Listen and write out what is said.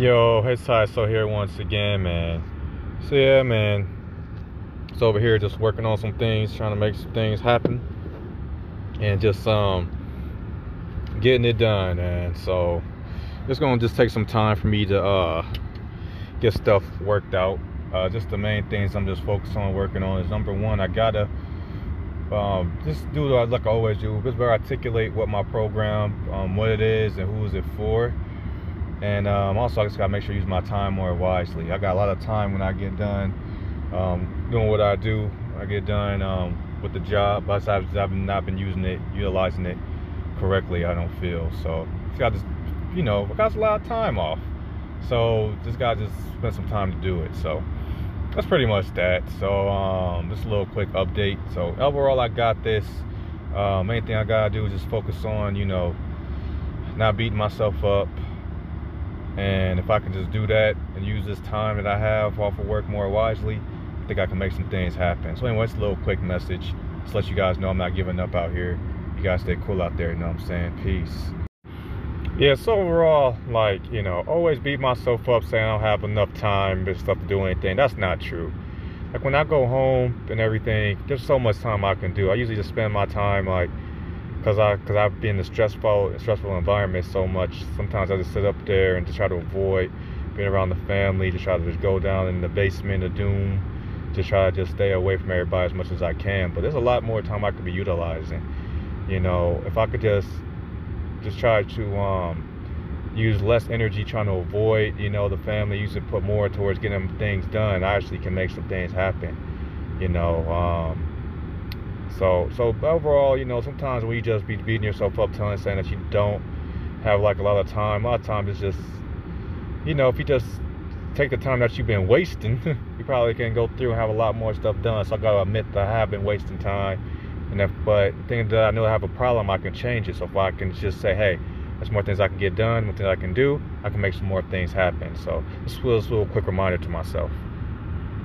Yo, Ty So here once again, man. So yeah, man. It's over here just working on some things, trying to make some things happen. And just um getting it done. And so it's gonna just take some time for me to uh get stuff worked out. Uh just the main things I'm just focused on working on is number one, I gotta um, just do like I always do, just better articulate what my program, um, what it is, and who is it for and um, also, I just gotta make sure I use my time more wisely. I got a lot of time when I get done um, doing what I do. I get done um, with the job, but I've, I've not been using it, utilizing it correctly. I don't feel so. Just got this, you know, I got a lot of time off, so just got to just spend some time to do it. So that's pretty much that. So um, just a little quick update. So overall, I got this. Uh, main thing I gotta do is just focus on, you know, not beating myself up. And if I can just do that and use this time that I have off of work more wisely, I think I can make some things happen. So anyway, it's a little quick message. Just let you guys know I'm not giving up out here. You guys stay cool out there, you know what I'm saying? Peace. Yeah, so overall, like, you know, always beat myself up saying I don't have enough time and stuff to do anything. That's not true. Like when I go home and everything, there's so much time I can do. I usually just spend my time like because I because I've been in a stressful stressful environment so much. Sometimes I just sit up there and just try to avoid being around the family. Just try to just go down in the basement of doom. Just try to just stay away from everybody as much as I can. But there's a lot more time I could be utilizing. You know, if I could just just try to um, use less energy trying to avoid, you know, the family. Use it put more towards getting things done. I actually can make some things happen. You know. Um, so so overall, you know, sometimes we just be beating yourself up, telling saying that you don't have like a lot of time. A lot of times it's just, you know, if you just take the time that you've been wasting, you probably can go through and have a lot more stuff done. So I gotta admit that I have been wasting time. And if, but thinking that I know I have a problem, I can change it. So if I can just say, hey, there's more things I can get done, more things I can do, I can make some more things happen. So this was a little quick reminder to myself.